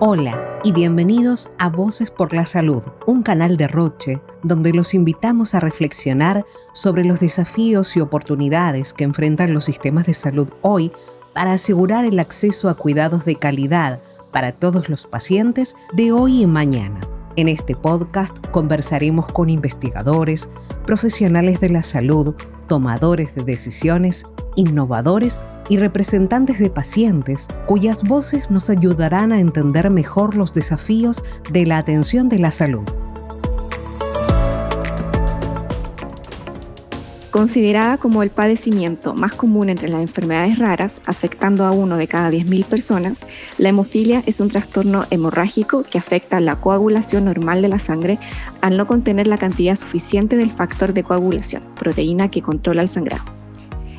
Hola y bienvenidos a Voces por la Salud, un canal de Roche donde los invitamos a reflexionar sobre los desafíos y oportunidades que enfrentan los sistemas de salud hoy para asegurar el acceso a cuidados de calidad para todos los pacientes de hoy y mañana. En este podcast conversaremos con investigadores, profesionales de la salud, tomadores de decisiones, innovadores y representantes de pacientes cuyas voces nos ayudarán a entender mejor los desafíos de la atención de la salud. Considerada como el padecimiento más común entre las enfermedades raras, afectando a uno de cada 10.000 personas, la hemofilia es un trastorno hemorrágico que afecta la coagulación normal de la sangre al no contener la cantidad suficiente del factor de coagulación, proteína que controla el sangrado.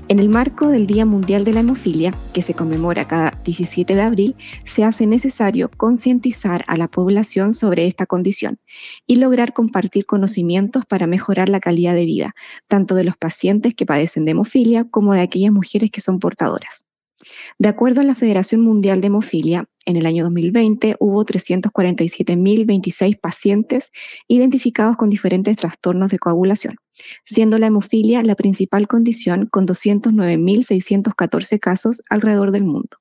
En el marco del Día Mundial de la Hemofilia, que se conmemora cada 17 de abril, se hace necesario concientizar a la población sobre esta condición y lograr compartir conocimientos para mejorar la calidad de vida, tanto de los pacientes que padecen de hemofilia como de aquellas mujeres que son portadoras. De acuerdo a la Federación Mundial de Hemofilia, en el año 2020 hubo 347.026 pacientes identificados con diferentes trastornos de coagulación, siendo la hemofilia la principal condición con 209.614 casos alrededor del mundo.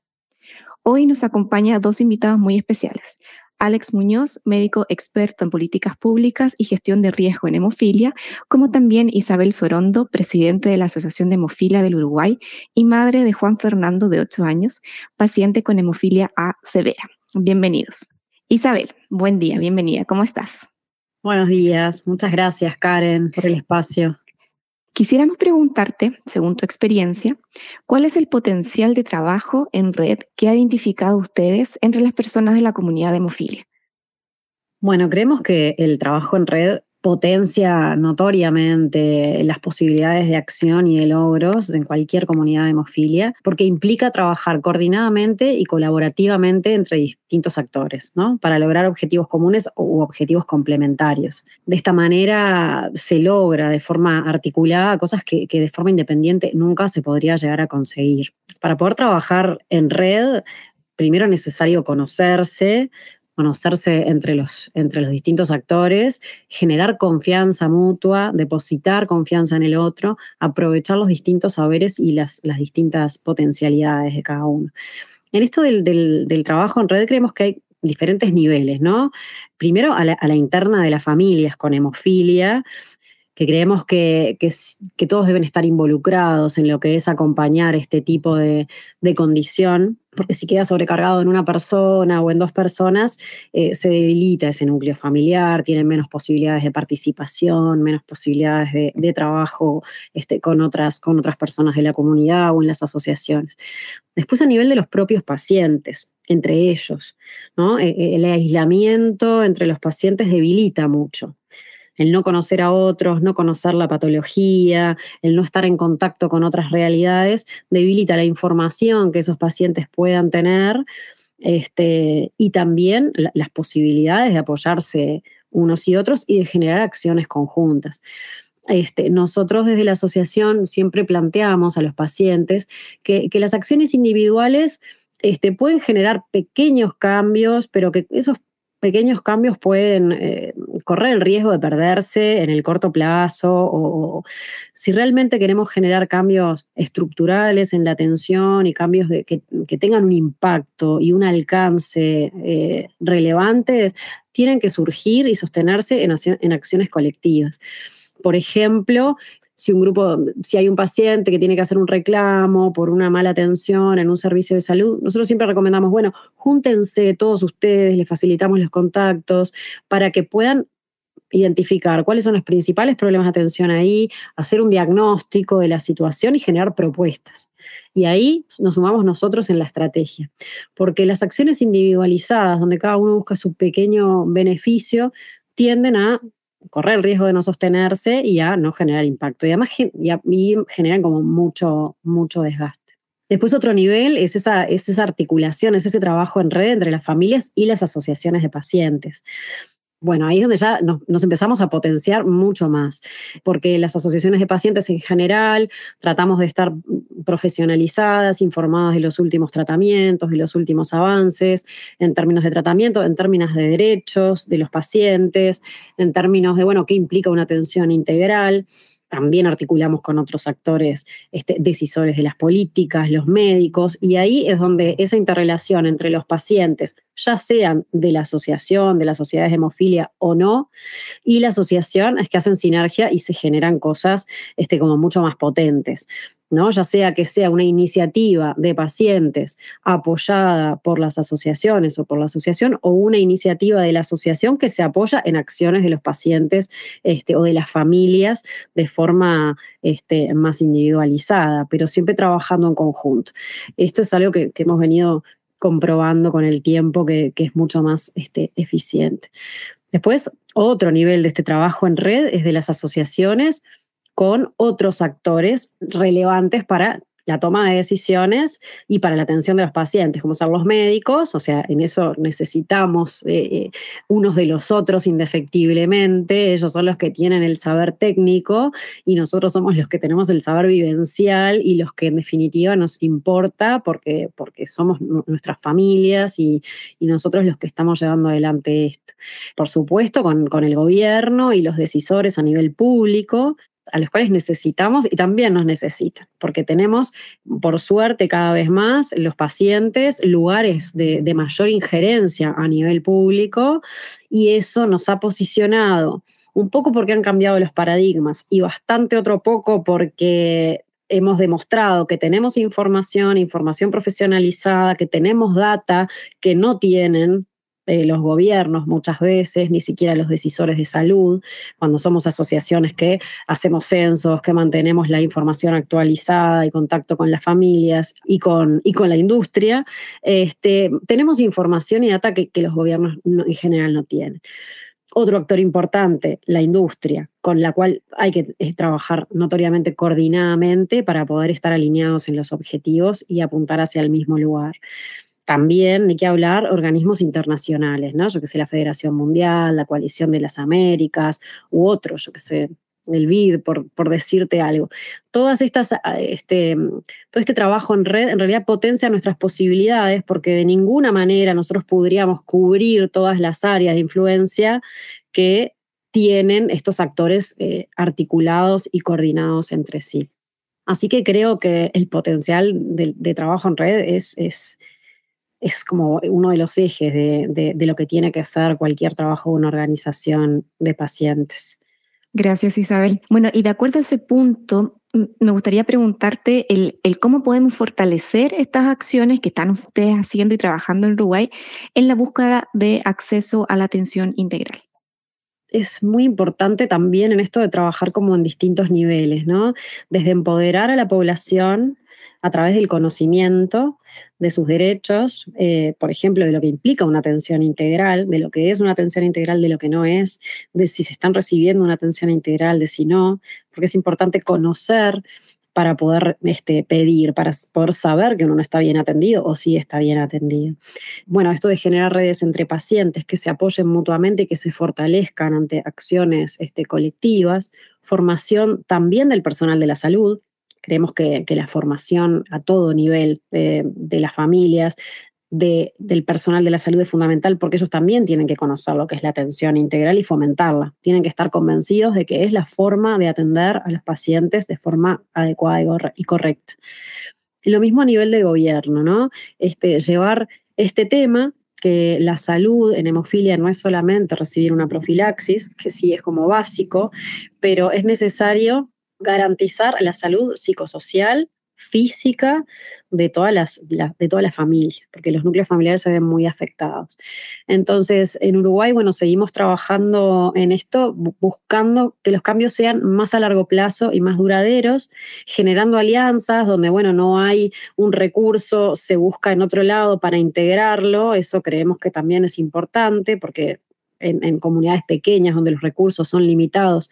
Hoy nos acompaña dos invitados muy especiales. Alex Muñoz, médico experto en políticas públicas y gestión de riesgo en hemofilia, como también Isabel Sorondo, presidente de la Asociación de Hemofilia del Uruguay y madre de Juan Fernando, de 8 años, paciente con hemofilia A severa. Bienvenidos. Isabel, buen día, bienvenida, ¿cómo estás? Buenos días, muchas gracias Karen por el espacio. Quisiéramos preguntarte, según tu experiencia, ¿cuál es el potencial de trabajo en red que ha identificado ustedes entre las personas de la comunidad de hemofilia? Bueno, creemos que el trabajo en red potencia notoriamente las posibilidades de acción y de logros en cualquier comunidad de hemofilia, porque implica trabajar coordinadamente y colaborativamente entre distintos actores, ¿no? Para lograr objetivos comunes u objetivos complementarios. De esta manera se logra de forma articulada cosas que, que de forma independiente nunca se podría llegar a conseguir. Para poder trabajar en red, primero es necesario conocerse, conocerse entre los, entre los distintos actores, generar confianza mutua, depositar confianza en el otro, aprovechar los distintos saberes y las, las distintas potencialidades de cada uno. En esto del, del, trabajo en red creemos que hay diferentes niveles, ¿no? Primero a la, a la interna de las familias con hemofilia, que creemos que, que, todos deben estar involucrados en lo que es acompañar este tipo de, de condición, porque si queda sobrecargado en una persona o en dos personas, eh, se debilita ese núcleo familiar, tienen menos posibilidades de participación, menos posibilidades de, de trabajo este, con, otras, con otras personas de la comunidad o en las asociaciones. Después a nivel de los propios pacientes, entre ellos, ¿no? E, e, el aislamiento entre los pacientes debilita mucho el no conocer a otros, no conocer la patología, el no estar en contacto con otras realidades, debilita la información que esos pacientes puedan tener este, y también las posibilidades de apoyarse unos y otros y de generar acciones conjuntas. Este, nosotros desde la asociación siempre planteamos a los pacientes que, que las acciones individuales este, pueden generar pequeños cambios, pero que esos pequeños cambios pueden eh, correr el riesgo de perderse en el corto plazo o, si realmente queremos generar cambios estructurales en la atención y cambios que, tengan un impacto y un alcance eh, relevantes, tienen que surgir y sostenerse en, en acciones colectivas. Por ejemplo, si un grupo, si hay un paciente que tiene que hacer un reclamo por una mala atención en un servicio de salud, nosotros siempre recomendamos, bueno, júntense todos ustedes, les facilitamos los contactos para que puedan identificar cuáles son los principales problemas de atención ahí, hacer un diagnóstico de la situación y generar propuestas. Y ahí nos sumamos nosotros en la estrategia, porque las acciones individualizadas, donde cada uno busca su pequeño beneficio, tienden a correr el riesgo de no sostenerse y a no generar impacto. Y además y, generan como mucho, mucho desgaste. Después otro nivel es esa, es esa articulación, es ese trabajo en red entre las familias y las asociaciones de pacientes. Bueno, ahí es donde ya nos, empezamos a potenciar mucho más, porque las asociaciones de pacientes en general tratamos de estar profesionalizadas, informadas de los últimos tratamientos, de los últimos avances en términos de tratamiento, en términos de derechos de los pacientes, en términos de, bueno, qué implica una atención integral. También articulamos con otros actores este, decisores de las políticas, los médicos, y ahí es donde esa interrelación entre los pacientes, ya sean de la asociación, de las sociedades de hemofilia o no, y la asociación es que hacen sinergia y se generan cosas este, como mucho más potentes ya sea que sea una iniciativa de pacientes apoyada por las asociaciones o por la asociación o una iniciativa de la asociación que se apoya en acciones de los pacientes este, o de las familias de forma este, más individualizada, pero siempre trabajando en conjunto. Esto es algo que, hemos venido comprobando con el tiempo que, es mucho más este, eficiente. Después, otro nivel de este trabajo en red es de las asociaciones con otros actores relevantes para la toma de decisiones y para la atención de los pacientes, como son los médicos, o sea, en eso necesitamos eh, eh, unos de los otros indefectiblemente, ellos son los que tienen el saber técnico y nosotros somos los que tenemos el saber vivencial y los que en definitiva nos importa porque, porque somos nuestras familias y, y nosotros los que estamos llevando adelante esto. Por supuesto, con, con el gobierno y los decisores a nivel público, a los cuales necesitamos y también nos necesitan, porque tenemos, por suerte, cada vez más los pacientes lugares de, mayor injerencia a nivel público y eso nos ha posicionado un poco porque han cambiado los paradigmas y bastante otro poco porque hemos demostrado que tenemos información, información profesionalizada, que tenemos data que no tienen eh, los gobiernos muchas veces, ni siquiera los decisores de salud, cuando somos asociaciones que hacemos censos, que mantenemos la información actualizada y contacto con las familias y con, y con la industria, este, tenemos información y data que, los gobiernos en general no tienen. Otro actor importante, la industria, con la cual hay que eh, trabajar notoriamente coordinadamente para poder estar alineados en los objetivos y apuntar hacia el mismo lugar también hay que hablar organismos internacionales, ¿no? Yo que sé, la Federación Mundial, la Coalición de las Américas u otros, yo que sé, el BID, por, por decirte algo. Todas estas, ah, este, todo este trabajo en red en realidad potencia nuestras posibilidades porque de ninguna manera nosotros podríamos cubrir todas las áreas de influencia que tienen estos actores eh, articulados y coordinados entre sí. Así que creo que el potencial de, trabajo en red es, es, es como uno de los ejes de, lo que tiene que ser cualquier trabajo de una organización de pacientes. Gracias, Isabel. Bueno, y de acuerdo a ese punto, me gustaría preguntarte el, el, cómo podemos fortalecer estas acciones que están ustedes haciendo y trabajando en Uruguay en la búsqueda de acceso a la atención integral. Es muy importante también en esto de trabajar como en distintos niveles, ¿no? Desde empoderar a la población a través del conocimiento de sus derechos, eh, por ejemplo, de lo que implica una atención integral, de lo que es una atención integral, de lo que no es, de si se están recibiendo una atención integral, de si no, porque es importante conocer para poder este, pedir, para poder saber que uno no está bien atendido o si está bien atendido. Bueno, esto de generar redes entre pacientes que se apoyen mutuamente que se fortalezcan ante acciones este, colectivas, formación también del personal de la salud, Creemos que, la formación a todo nivel de las familias, del personal de la salud es fundamental porque ellos también tienen que conocer lo que es la atención integral y fomentarla. Tienen que estar convencidos de que es la forma de atender a los pacientes de forma adecuada y correcta. lo mismo a nivel de gobierno, ¿no? Este, llevar este tema que la salud en hemofilia no es solamente recibir una profilaxis, que sí es como básico, pero es necesario garantizar la salud psicosocial, física de, todas las, de toda la familia, porque los núcleos familiares se ven muy afectados. Entonces, en Uruguay, bueno, seguimos trabajando en esto, buscando que los cambios sean más a largo plazo y más duraderos, generando alianzas donde, bueno, no hay un recurso, se busca en otro lado para integrarlo, eso creemos que también es importante, porque en comunidades pequeñas donde los recursos son limitados,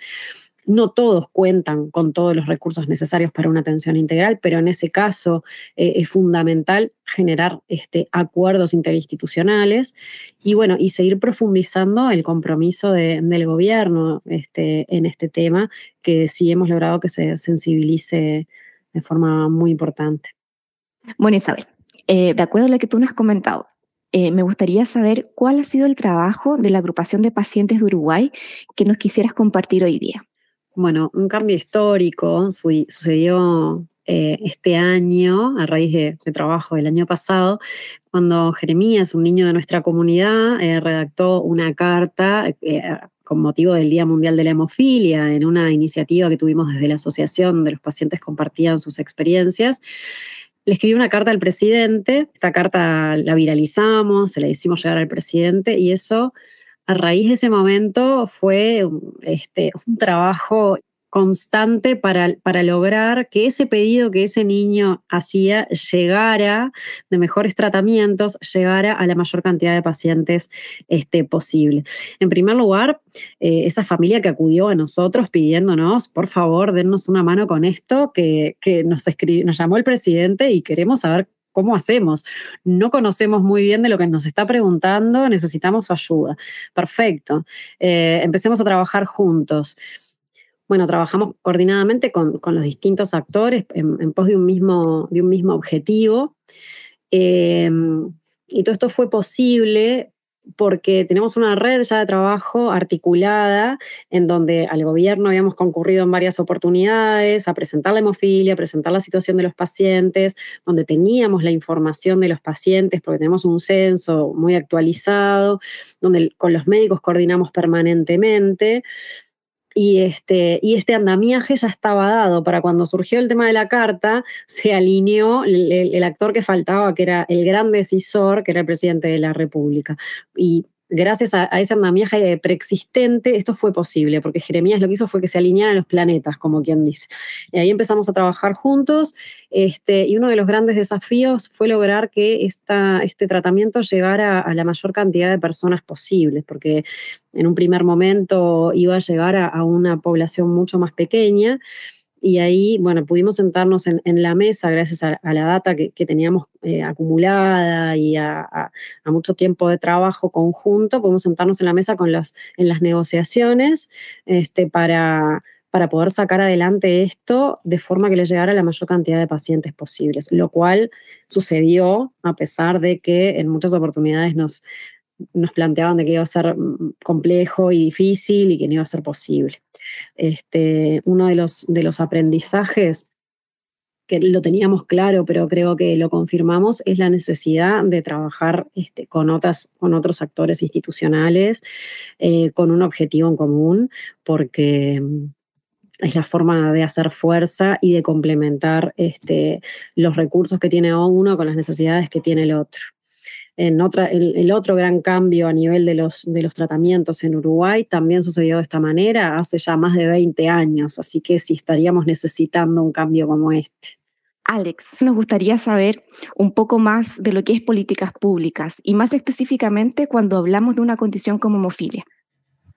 no todos cuentan con todos los recursos necesarios para una atención integral, pero en ese caso eh, es fundamental generar este, acuerdos interinstitucionales y bueno, y seguir profundizando el compromiso del gobierno este, en este tema, que sí hemos logrado que se sensibilice de forma muy importante. Bueno, Isabel, eh, de acuerdo a lo que tú nos has comentado, eh, me gustaría saber cuál ha sido el trabajo de la agrupación de pacientes de Uruguay que nos quisieras compartir hoy día. Bueno, un cambio histórico sucedió eh, este año, a raíz de, trabajo del año pasado, cuando Jeremías, un niño de nuestra comunidad, eh, redactó una carta eh, con motivo del Día Mundial de la Hemofilia, en una iniciativa que tuvimos desde la asociación, donde los pacientes compartían sus experiencias. Le escribió una carta al presidente, esta carta la viralizamos, se la hicimos llegar al presidente y eso raíz de ese momento fue este, un trabajo constante para, para, lograr que ese pedido que ese niño hacía llegara de mejores tratamientos, llegara a la mayor cantidad de pacientes este, posible. En primer lugar, eh, esa familia que acudió a nosotros pidiéndonos, por favor, dennos una mano con esto, que, que nos, nos llamó el presidente y queremos saber ¿Cómo hacemos? No conocemos muy bien de lo que nos está preguntando, necesitamos su ayuda. Perfecto. Eh, empecemos a trabajar juntos. Bueno, trabajamos coordinadamente con, los distintos actores en, pos de un mismo, de un mismo objetivo. Eh, y todo esto fue posible porque tenemos una red ya de trabajo articulada en donde al gobierno habíamos concurrido en varias oportunidades a presentar la hemofilia, a presentar la situación de los pacientes, donde teníamos la información de los pacientes porque tenemos un censo muy actualizado, donde con los médicos coordinamos permanentemente y este, y este andamiaje ya estaba dado. Para cuando surgió el tema de la carta, se alineó el, actor que faltaba, que era el gran decisor, que era el presidente de la República. Y gracias a, ese andamiaje preexistente, esto fue posible, porque Jeremías lo que hizo fue que se alinearan los planetas, como quien dice. Y ahí empezamos a trabajar juntos, este, y uno de los grandes desafíos fue lograr que este tratamiento llegara a la mayor cantidad de personas posibles, porque en un primer momento iba a llegar a una población mucho más pequeña y ahí, bueno, pudimos sentarnos en, la mesa gracias a, la data que, teníamos eh, acumulada y a, mucho tiempo de trabajo conjunto, pudimos sentarnos en la mesa con las, en las negociaciones este, para, para poder sacar adelante esto de forma que le llegara a la mayor cantidad de pacientes posibles, lo cual sucedió a pesar de que en muchas oportunidades nos, nos planteaban de que iba a ser mm, complejo y difícil y que no iba a ser posible. Este, uno de los, de los aprendizajes que lo teníamos claro, pero creo que lo confirmamos, es la necesidad de trabajar este, con, otras, con otros actores institucionales, eh, con un objetivo en común, porque mm, es la forma de hacer fuerza y de complementar este, los recursos que tiene uno con las necesidades que tiene el otro. En otra, el, otro gran cambio a nivel de los, de los tratamientos en Uruguay también sucedió de esta manera hace ya más de 20 años, así que sí estaríamos necesitando un cambio como este. Alex, nos gustaría saber un poco más de lo que es políticas públicas y más específicamente cuando hablamos de una condición como hemofilia.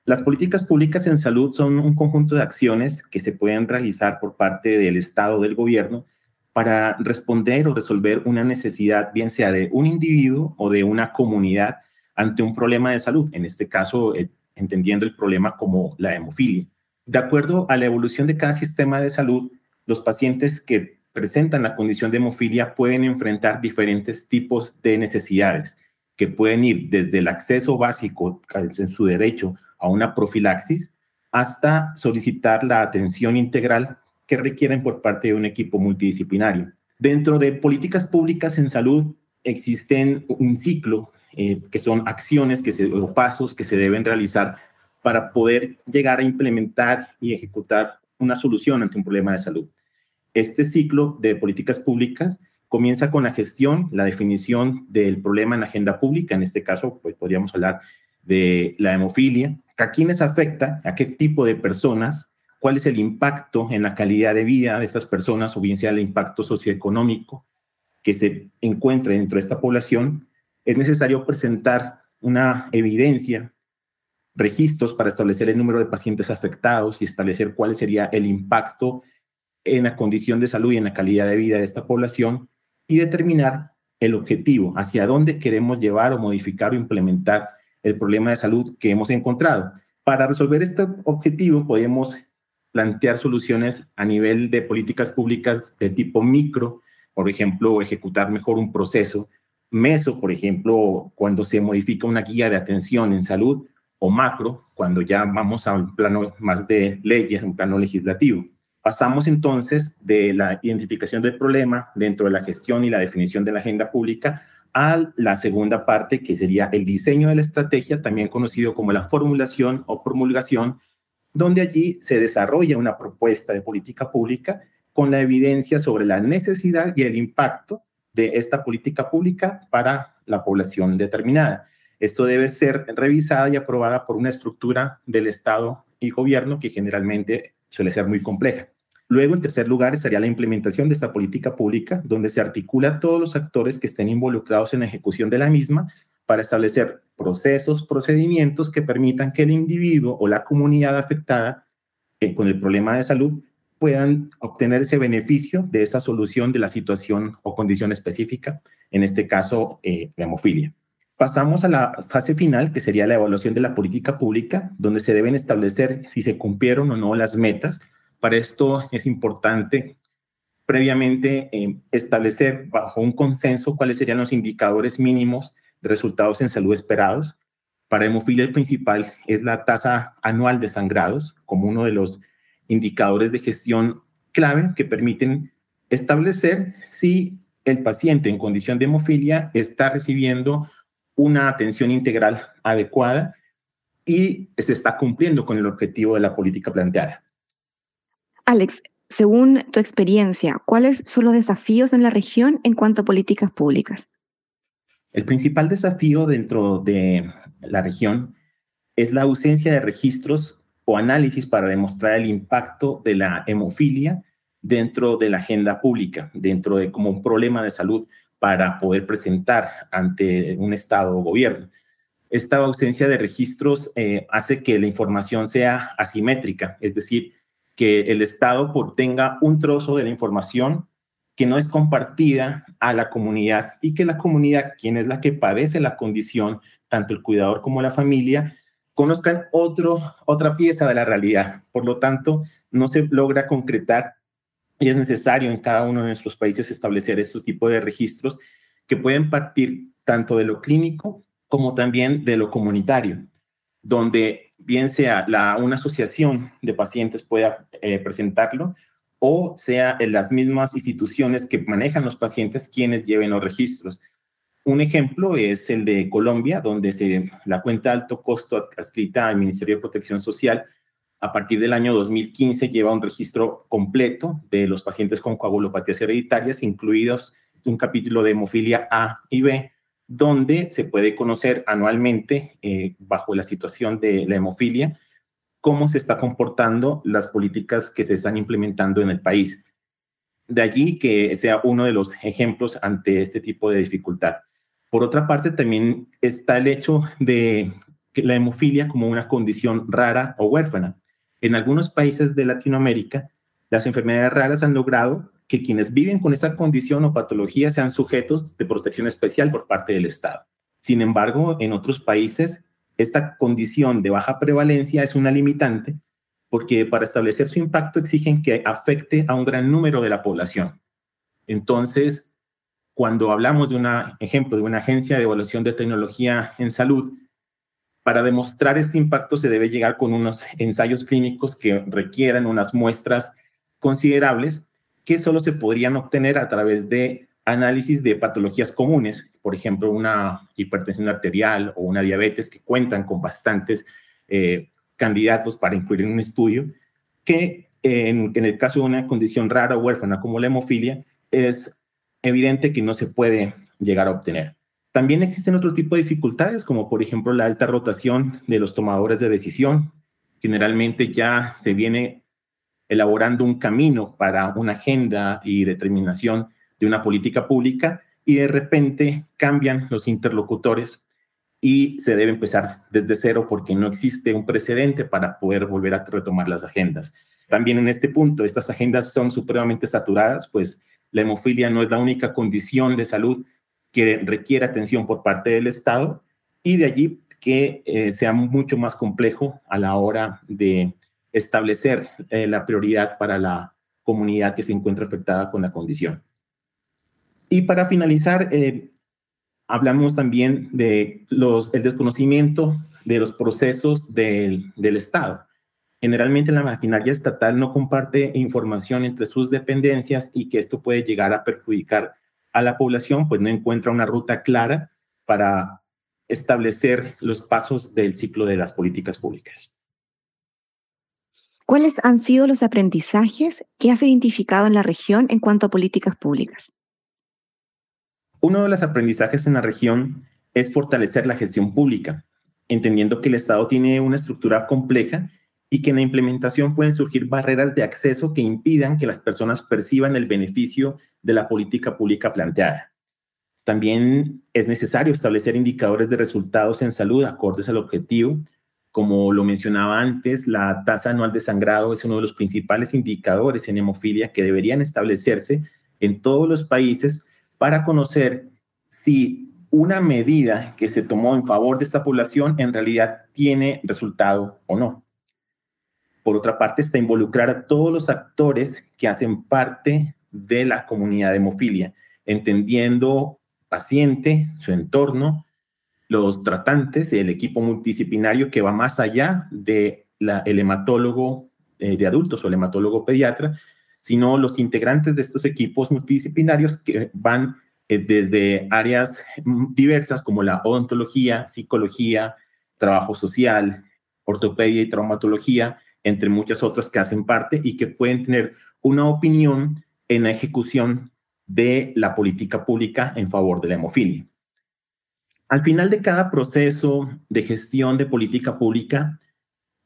Las políticas públicas en salud son un conjunto de acciones que se pueden realizar por parte del Estado, del gobierno, para responder o resolver una necesidad, bien sea de un individuo o de una comunidad ante un problema de salud, en este caso eh, entendiendo el problema como la hemofilia. De acuerdo a la evolución de cada sistema de salud, los pacientes que presentan la condición de hemofilia pueden enfrentar diferentes tipos de necesidades, que pueden ir desde el acceso básico en su derecho a una profilaxis hasta solicitar la atención integral que requieren por parte de un equipo multidisciplinario. Dentro de políticas públicas en salud existen un ciclo eh, que son acciones que se, o pasos que se deben realizar para poder llegar a implementar y ejecutar una solución ante un problema de salud. Este ciclo de políticas públicas comienza con la gestión, la definición del problema en la agenda pública, en este caso pues podríamos hablar de la hemofilia, a quiénes afecta, a qué tipo de personas, cuál es el impacto en la calidad de vida de estas personas o bien sea el impacto socioeconómico que se encuentra dentro de esta población, es necesario presentar una evidencia registros para establecer el número de pacientes afectados y establecer cuál sería el impacto en la condición de salud y en la calidad de vida de esta población y determinar el objetivo, hacia dónde queremos llevar o modificar o implementar el problema de salud que hemos encontrado. Para resolver este objetivo podemos plantear soluciones a nivel de políticas públicas de tipo micro, por ejemplo, ejecutar mejor un proceso, meso, por ejemplo, cuando se modifica una guía de atención en salud, o macro, cuando ya vamos a un plano más de leyes, un plano legislativo. Pasamos entonces de la identificación del problema dentro de la gestión y la definición de la agenda pública a la segunda parte, que sería el diseño de la estrategia, también conocido como la formulación o promulgación, donde allí se desarrolla una propuesta de política pública con la evidencia sobre la necesidad y el impacto de esta política pública para la población determinada. Esto debe ser revisada y aprobada por una estructura del Estado y gobierno que generalmente suele ser muy compleja. Luego, en tercer lugar, estaría la implementación de esta política pública, donde se articula todos los actores que estén involucrados en la ejecución de la misma para establecer procesos, procedimientos que permitan que el individuo o la comunidad afectada eh, con el problema de salud puedan obtener ese beneficio de esa solución de la situación o condición específica, en este caso, eh, la hemofilia. Pasamos a la fase final, que sería la evaluación de la política pública, donde se deben establecer si se cumplieron o no las metas para esto es importante previamente eh, establecer bajo un consenso cuáles serían los indicadores mínimos resultados en salud esperados. Para hemofilia el principal es la tasa anual de sangrados como uno de los indicadores de gestión clave que permiten establecer si el paciente en condición de hemofilia está recibiendo una atención integral adecuada y se está cumpliendo con el objetivo de la política planteada. Alex, según tu experiencia, ¿cuáles son los desafíos en la región en cuanto a políticas públicas? El principal desafío dentro de la región es la ausencia de registros o análisis para demostrar el impacto de la hemofilia dentro de la agenda pública, dentro de como un problema de salud para poder presentar ante un Estado o gobierno. Esta ausencia de registros eh, hace que la información sea asimétrica, es decir, que el Estado tenga un trozo de la información que no es compartida a la comunidad y que la comunidad, quien es la que padece la condición, tanto el cuidador como la familia, conozcan otro, otra pieza de la realidad. Por lo tanto, no se logra concretar y es necesario en cada uno de nuestros países establecer estos tipos de registros que pueden partir tanto de lo clínico como también de lo comunitario, donde bien sea la, una asociación de pacientes pueda eh, presentarlo o sea en las mismas instituciones que manejan los pacientes quienes lleven los registros. Un ejemplo es el de Colombia, donde se, la cuenta alto costo adscrita al Ministerio de Protección Social a partir del año 2015 lleva un registro completo de los pacientes con coagulopatías hereditarias, incluidos un capítulo de hemofilia A y B, donde se puede conocer anualmente, eh, bajo la situación de la hemofilia, cómo se está comportando las políticas que se están implementando en el país. De allí que sea uno de los ejemplos ante este tipo de dificultad. Por otra parte, también está el hecho de que la hemofilia como una condición rara o huérfana. En algunos países de Latinoamérica, las enfermedades raras han logrado que quienes viven con esa condición o patología sean sujetos de protección especial por parte del Estado. Sin embargo, en otros países, esta condición de baja prevalencia es una limitante porque para establecer su impacto exigen que afecte a un gran número de la población. Entonces, cuando hablamos de un ejemplo de una agencia de evaluación de tecnología en salud, para demostrar este impacto se debe llegar con unos ensayos clínicos que requieran unas muestras considerables que solo se podrían obtener a través de análisis de patologías comunes, por ejemplo, una hipertensión arterial o una diabetes que cuentan con bastantes eh, candidatos para incluir en un estudio, que en, en, el caso de una condición rara o huérfana como la hemofilia, es evidente que no se puede llegar a obtener. También existen otro tipo de dificultades, como por ejemplo la alta rotación de los tomadores de decisión. Generalmente ya se viene elaborando un camino para una agenda y determinación de una política pública y de repente cambian los interlocutores y se debe empezar desde cero porque no existe un precedente para poder volver a retomar las agendas. También en este punto, estas agendas son supremamente saturadas, pues la hemofilia no es la única condición de salud que requiere atención por parte del Estado y de allí que eh, sea mucho más complejo a la hora de establecer eh, la prioridad para la comunidad que se encuentra afectada con la condición. Y para finalizar, eh, hablamos también de el desconocimiento de los procesos del, del Estado. Generalmente la maquinaria estatal no comparte información entre sus dependencias y que esto puede llegar a perjudicar a la población, pues no encuentra una ruta clara para establecer los pasos del ciclo de las políticas públicas. ¿Cuáles han sido los aprendizajes que has identificado en la región en cuanto a políticas públicas? Uno de los aprendizajes en la región es fortalecer la gestión pública, entendiendo que el Estado tiene una estructura compleja y que en la implementación pueden surgir barreras de acceso que impidan que las personas perciban el beneficio de la política pública planteada. También es necesario establecer indicadores de resultados en salud acordes al objetivo. Como lo mencionaba antes, la tasa anual de sangrado es uno de los principales indicadores en hemofilia que deberían establecerse en todos los países para conocer si una medida que se tomó en favor de esta población en realidad tiene resultado o no. Por otra parte, está involucrar a todos los actores que hacen parte de la comunidad de hemofilia, entendiendo paciente, su entorno, los tratantes, el equipo multidisciplinario que va más allá de el hematólogo eh, de adultos o el hematólogo pediatra, sino los integrantes de estos equipos multidisciplinarios que van eh, desde áreas diversas como la odontología, psicología, trabajo social, ortopedia y traumatología, entre muchas otras que hacen parte y que pueden tener una opinión en la ejecución de la política pública en favor de la hemofilia. Al final de cada proceso de gestión de política pública,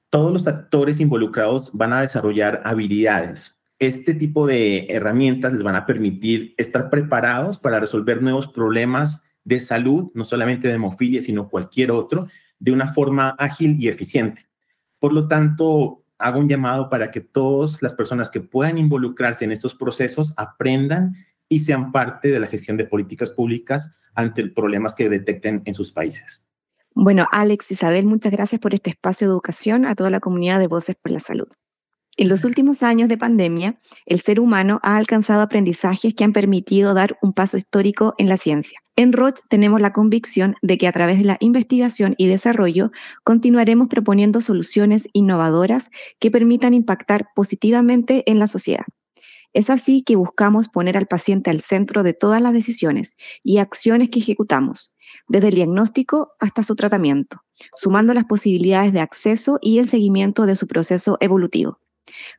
todos los actores involucrados van a desarrollar habilidades este tipo de herramientas les van a permitir estar preparados para resolver nuevos problemas de salud, no solamente de hemofilia, sino cualquier otro, de una forma ágil y eficiente. Por lo tanto, hago un llamado para que todas las personas que puedan involucrarse en estos procesos aprendan y sean parte de la gestión de políticas públicas ante problemas que detecten en sus países. Bueno, Alex, Isabel, muchas gracias por este espacio de educación a toda la comunidad de Voces por la Salud. En los últimos años de pandemia, el ser humano ha alcanzado aprendizajes que han permitido dar un paso histórico en la ciencia. En Roche tenemos la convicción de que a través de la investigación y desarrollo continuaremos proponiendo soluciones innovadoras que permitan impactar positivamente en la sociedad. Es así que buscamos poner al paciente al centro de todas las decisiones y acciones que ejecutamos, desde el diagnóstico hasta su tratamiento, sumando las posibilidades de acceso y el seguimiento de su proceso evolutivo.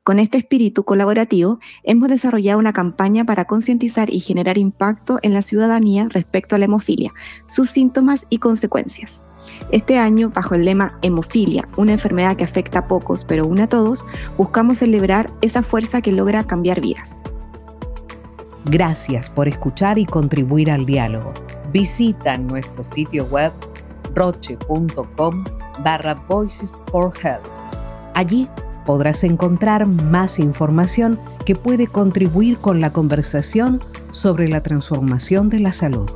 Con este espíritu colaborativo, hemos desarrollado una campaña para concientizar y generar impacto en la ciudadanía respecto a la hemofilia, sus síntomas y consecuencias. Este año, bajo el lema Hemofilia, una enfermedad que afecta a pocos pero une a todos, buscamos celebrar esa fuerza que logra cambiar vidas. Gracias por escuchar y contribuir al diálogo. Visita nuestro sitio web roche.com barra Voices for Health. Allí podrás encontrar más información que puede contribuir con la conversación sobre la transformación de la salud.